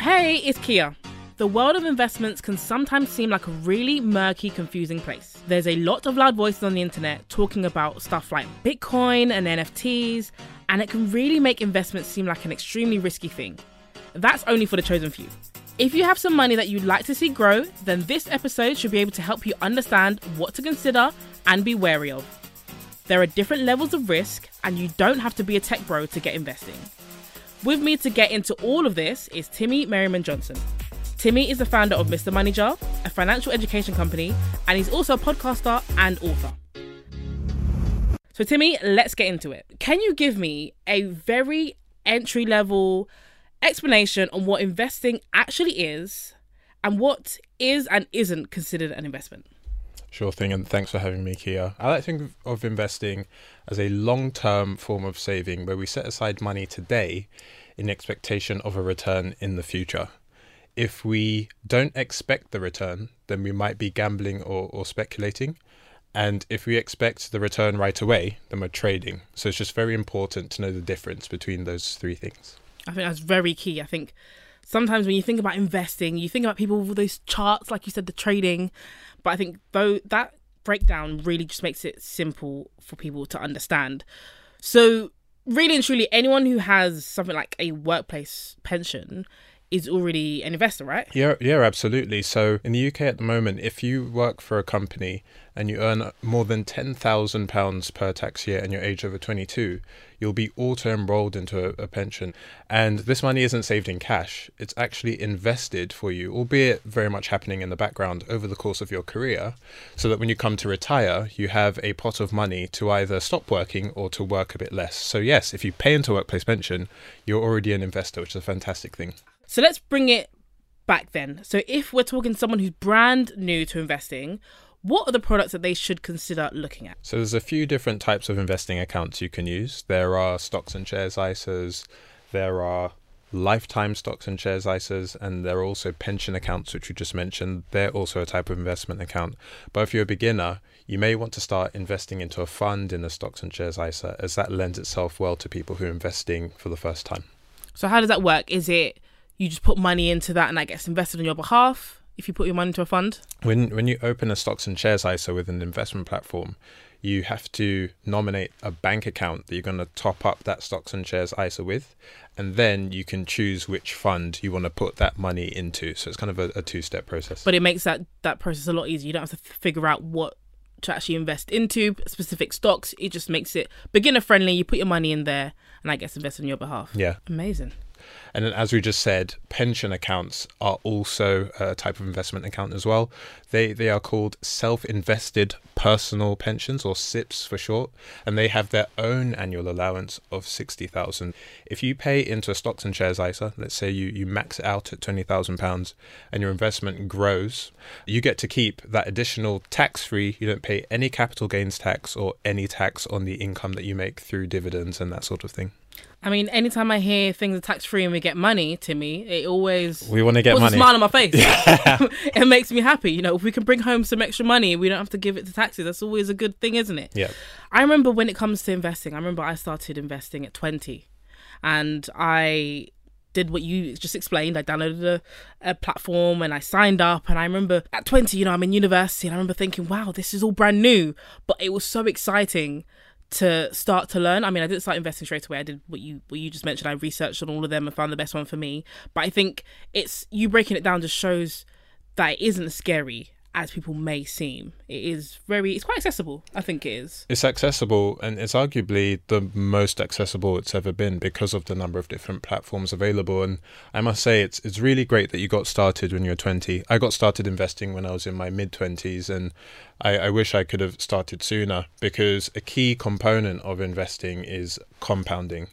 Hey, it's Kia. The world of investments can sometimes seem like a really murky, confusing place. There's a lot of loud voices on the internet talking about stuff like Bitcoin and NFTs, and it can really make investments seem like an extremely risky thing. That's only for the chosen few. If you have some money that you'd like to see grow, then this episode should be able to help you understand what to consider and be wary of. There are different levels of risk, and you don't have to be a tech bro to get investing. With me to get into all of this is Timi Merriman Johnson. Timi is the founder of Mr. MoneyJar, a financial education company, and he's also a podcaster and author. So, Timi, let's get into it. Can you give me a very entry level explanation on what investing actually is and what is and isn't considered an investment? Sure thing, and thanks for having me, Kia. I like to think of investing as a long term form of saving where we set aside money today in expectation of a return in the future if we don't expect the return, then we might be gambling or, or speculating. And if we expect the return right away, then we're trading. So it's just very important to know the difference between those three things. I think that's very key. I think sometimes when you think about investing, you think about people with those charts, like you said, the trading. But I think though that breakdown really just makes it simple for people to understand. So really and truly, anyone who has something like a workplace pension is already an investor, right? Yeah, yeah, absolutely. So in the UK at the moment, if you work for a company and you earn more than ten thousand pounds per tax year and you're age over twenty two, you'll be auto enrolled into a, a, pension. And this money isn't saved in cash; it's actually invested for you, albeit very much happening in the background over the course of your career, so that when you come to retire, you have a pot of money to either stop working or to work a bit less. So yes, if you pay into a workplace pension, you're already an investor, which is a fantastic thing. So let's bring it back then. So if we're talking someone who's brand new to investing, what are the products that they should consider looking at? So there's a few different types of investing accounts you can use. There are stocks and shares ISAs, there are lifetime stocks and shares ISAs, and there are also pension accounts, which you just mentioned. They're also a type of investment account. But if you're a beginner, you may want to start investing into a fund in a stocks and shares ISA, as that lends itself well to people who are investing for the first time. So how does that work? Is it you just put money into that and that gets invested on your behalf if you put your money into a fund? When when you open a stocks and shares ISA with an investment platform, you have to nominate a bank account that you're going to top up that stocks and shares ISA with, and then you can choose which fund you want to put that money into. So it's kind of a, a two step process. But it makes that that process a lot easier. You don't have to figure out what to actually invest into specific stocks. It just makes it beginner friendly. You put your money in there, and that gets invested on your behalf. Yeah, amazing. And then, as we just said, pension accounts are also a type of investment account as well. They they are called self-invested personal pensions or SIPPs for short, and they have their own annual allowance of 60,000. If you pay into a stocks and shares ISA, let's say you you max it out at 20,000 pounds and your investment grows, you get to keep that additional tax-free. You don't pay any capital gains tax or any tax on the income that you make through dividends and that sort of thing. I mean, anytime I hear things are tax free and we get money, Timi, it always we want to get puts money. a smile on my face. it makes me happy. You know, if we can bring home some extra money, we don't have to give it to taxes. That's always a good thing, isn't it? Yeah. I remember when it comes to investing. I remember I started investing at twenty, and I did what you just explained. I downloaded a, a, platform and I signed up. And I remember at 20, you know, I'm in university and I remember thinking, wow, this is all brand new. But it was so exciting to start to learn. I mean, I didn't start investing straight away. I did what you what you just mentioned. I researched on all of them and found the best one for me. But I think it's you breaking it down just shows that it isn't scary as people may seem. It is very, it's quite accessible. I think it is. It's accessible, and it's arguably the most accessible it's ever been because of the number of different platforms available. And I must say, it's it's really great that you got started when you were twenty. I got started investing when I was in my mid twenties, and I, I wish I could have started sooner because a key component of investing is compounding.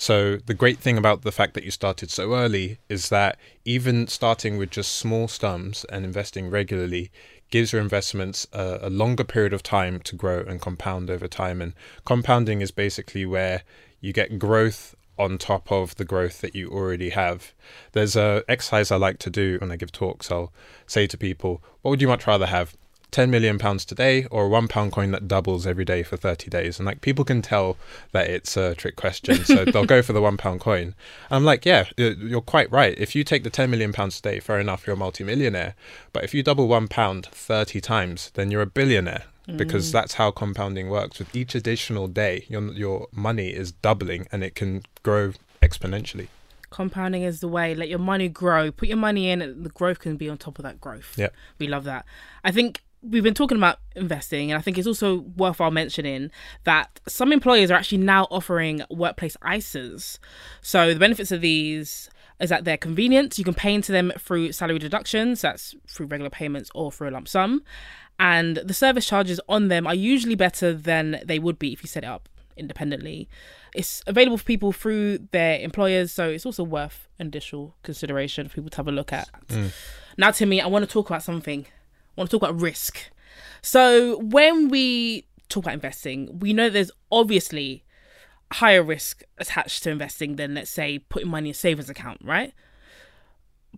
So the great thing about the fact that you started so early is that even starting with just small sums and investing regularly gives your investments a, a, longer period of time to grow and compound over time. And compounding is basically where you get growth on top of the growth that you already have. There's a exercise I like to do when I give talks. I'll say to people, "What would you much rather have? 10 million pounds today or a one pound coin that doubles every day for 30 days and like people can tell that it's a trick question so they'll go for the one pound coin i'm like yeah you're quite right if you take the 10 million pounds today fair enough you're a multimillionaire but if you double one pound 30 times then you're a billionaire because mm. that's how compounding works with each additional day your your money is doubling and it can grow exponentially compounding is the way. Let your money grow. Put your money in, the growth can be on top of that growth. Yeah, we love that. I think we've been talking about investing, and I think it's also worthwhile mentioning that some employers are actually now offering workplace ISAs. So the benefits of these is that they're convenient. You can pay into them through salary deductions, that's through regular payments or through a lump sum. And the service charges on them are usually better than they would be if you set it up independently. It's available for people through their employers, so it's also worth an additional consideration for people to have a look at. Mm. Now, Timi, I want to talk about something. I want to talk about risk. So, when we talk about investing, we know there's obviously higher risk attached to investing than, let's say, putting money in a savings account, right?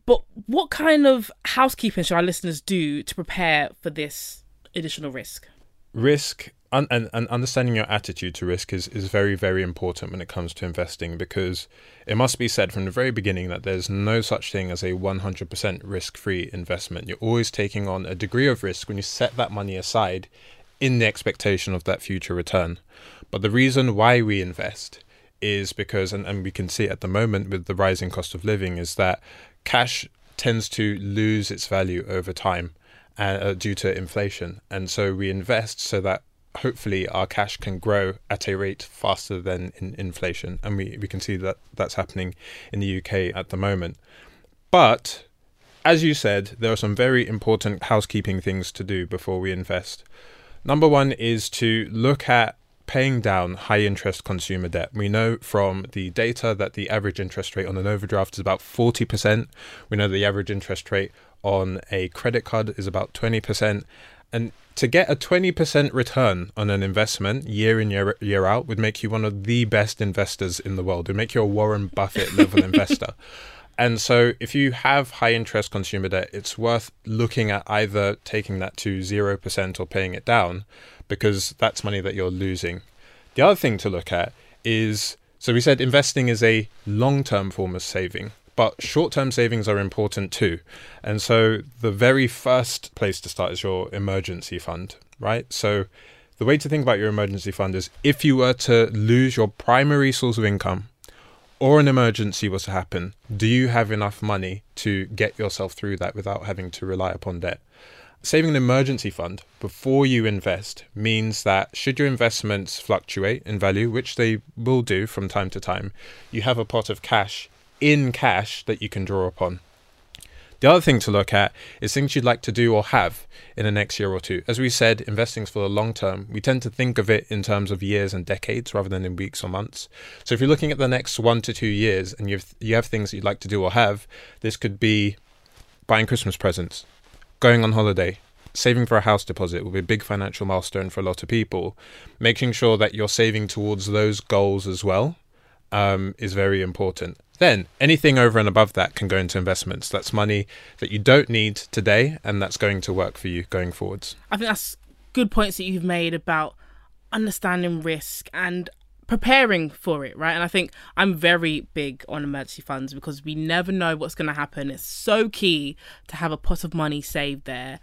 But what kind of housekeeping should our listeners do to prepare for this additional risk? Risk un- and, and understanding your attitude to risk is, is very, very important when it comes to investing because it must be said from the very beginning that there's no such thing as a 100% risk free investment. You're always taking on a degree of risk when you set that money aside in the expectation of that future return. But the reason why we invest is because, and, and we can see at the moment with the rising cost of living, is that cash tends to lose its value over time. Uh, due to inflation. And so we invest so that hopefully our cash can grow at a rate faster than in inflation. And we, we can see that that's happening in the UK at the moment. But as you said, there are some very important housekeeping things to do before we invest. Number one is to look at paying down high interest consumer debt. We know from the data that the average interest rate on an overdraft is about 40%. We know the average interest rate on a credit card is about 20%. And to get a 20% return on an investment year in year year out would make you one of the best investors in the world. It would make you a Warren Buffett level investor. And so if you have high interest consumer debt, it's worth looking at either taking that to 0% or paying it down because that's money that you're losing. The other thing to look at is so we said investing is a long-term form of saving. But short term savings are important too. And so the very first place to start is your emergency fund, right? So the way to think about your emergency fund is if you were to lose your primary source of income or an emergency was to happen, do you have enough money to get yourself through that without having to rely upon debt? Saving an emergency fund before you invest means that should your investments fluctuate in value, which they will do from time to time, you have a pot of cash in cash that you can draw upon. The other thing to look at is things you'd like to do or have in the next year or two. As we said, investing is for the long term. We tend to think of it in terms of years and decades rather than in weeks or months. So if you're looking at the next one to two years and you've, you have things that you'd like to do or have, this could be buying Christmas presents, going on holiday, saving for a house deposit will be a big financial milestone for a lot of people. Making sure that you're saving towards those goals as well um, is very important. Then anything over and above that can go into investments. That's money that you don't need today, and that's going to work for you going forwards. I think that's good points that you've made about understanding risk and preparing for it, right? And I think I'm very big on emergency funds because we never know what's going to happen. It's so key to have a pot of money saved there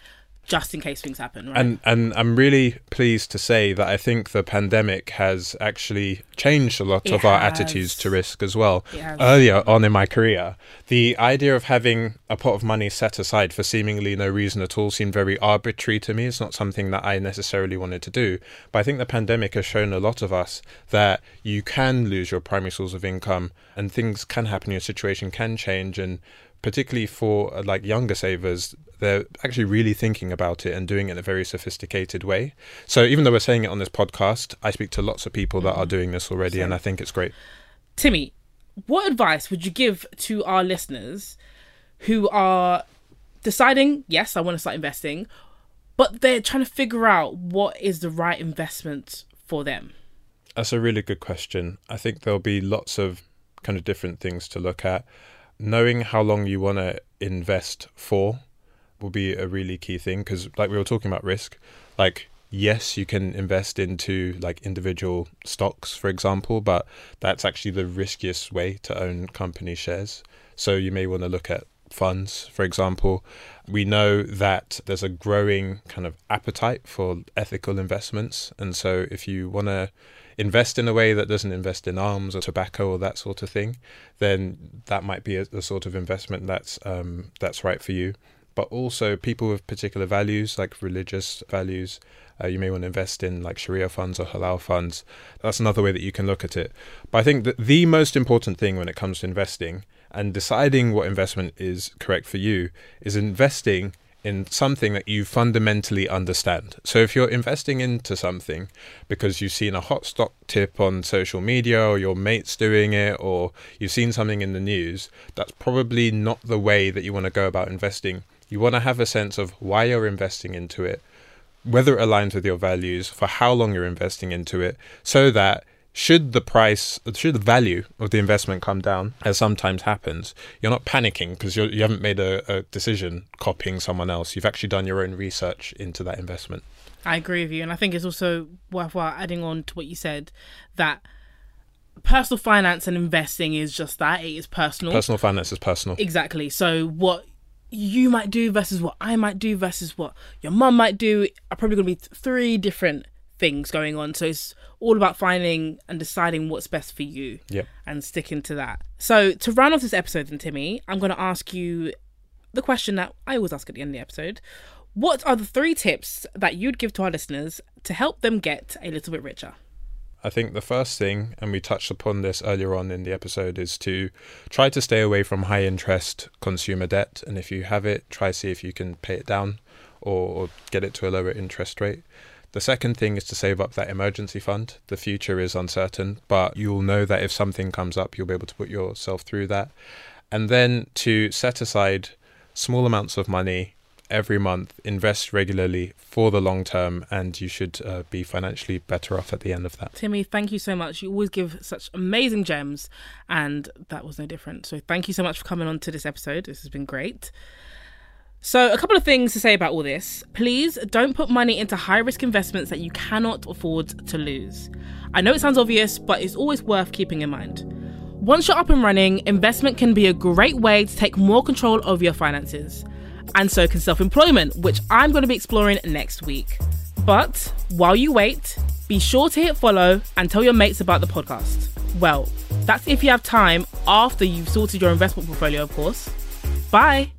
just in case things happen. Right? And and I'm really pleased to say that I think the pandemic has actually changed a lot it of our attitudes to risk as well. Earlier on in my career, the idea of having a pot of money set aside for seemingly no reason at all seemed very arbitrary to me. It's not something that I necessarily wanted to do. But I think the pandemic has shown a lot of us that you can lose your primary source of income and things can happen. Your situation can change and particularly for uh, like younger savers, they're actually really thinking about it and doing it in a very sophisticated way. So even though we're saying it on this podcast, I speak to lots of people that are mm-hmm. doing this already, and I think it's great. Timi, what advice would you give to our listeners who are deciding, yes, I want to start investing, but they're trying to figure out what is the right investment for them? That's a really good question. I think there'll be lots of kind of different things to look at. Knowing how long you want to invest for will be a really key thing because, like we were talking about risk, like yes, you can invest into like individual stocks, for example, but that's actually the riskiest way to own company shares. So you may want to look at funds, for example. We know that there's a growing kind of appetite for ethical investments. And so if you want to invest in a way that doesn't invest in arms or tobacco or that sort of thing, then that might be a, a sort of investment that's um, that's right for you. But also people with particular values, like religious values, uh, you may want to invest in like Sharia funds or halal funds. That's another way that you can look at it. But I think that the most important thing when it comes to investing and deciding what investment is correct for you is investing in something that you fundamentally understand. So if you're investing into something because you've seen a hot stock tip on social media or your mates doing it or you've seen something in the news, that's probably not the way that you want to go about investing. You want to have a sense of why you're investing into it, whether it aligns with your values, for how long you're investing into it, so that should the price, should the value of the investment come down, as sometimes happens, you're not panicking because you you haven't made a, a decision copying someone else. You've actually done your own research into that investment. I agree with you, and I think it's also worthwhile adding on to what you said that personal finance and investing is just that it is personal. Personal finance is personal. Exactly. So what you might do versus what I might do versus what your mum might do are probably going to be three different things going on. So it's all about finding and deciding what's best for you Yeah. and sticking to that. So to round off this episode, then Timi, I'm going to ask you the question that I always ask at the end of the episode. What are the three tips that you'd give to our listeners to help them get a little bit richer? I think the first thing, and we touched upon this earlier on in the episode, is to try to stay away from high interest consumer debt. And if you have it, try see if you can pay it down or, or get it to a lower interest rate. The second thing is to save up that emergency fund. The future is uncertain, but you'll know that if something comes up, you'll be able to put yourself through that. And then to set aside small amounts of money every month, invest regularly for the long term, and you should uh, be financially better off at the end of that. Timi, thank you so much. You always give such amazing gems, and that was no different. So thank you so much for coming on to this episode. This has been great. So, a couple of things to say about all this. Please don't put money into high risk investments that you cannot afford to lose. I know it sounds obvious, but it's always worth keeping in mind. Once you're up and running, investment can be a great way to take more control over your finances. And so can self employment, which I'm going to be exploring next week. But while you wait, be sure to hit follow and tell your mates about the podcast. Well, that's if you have time after you've sorted your investment portfolio, of course. Bye.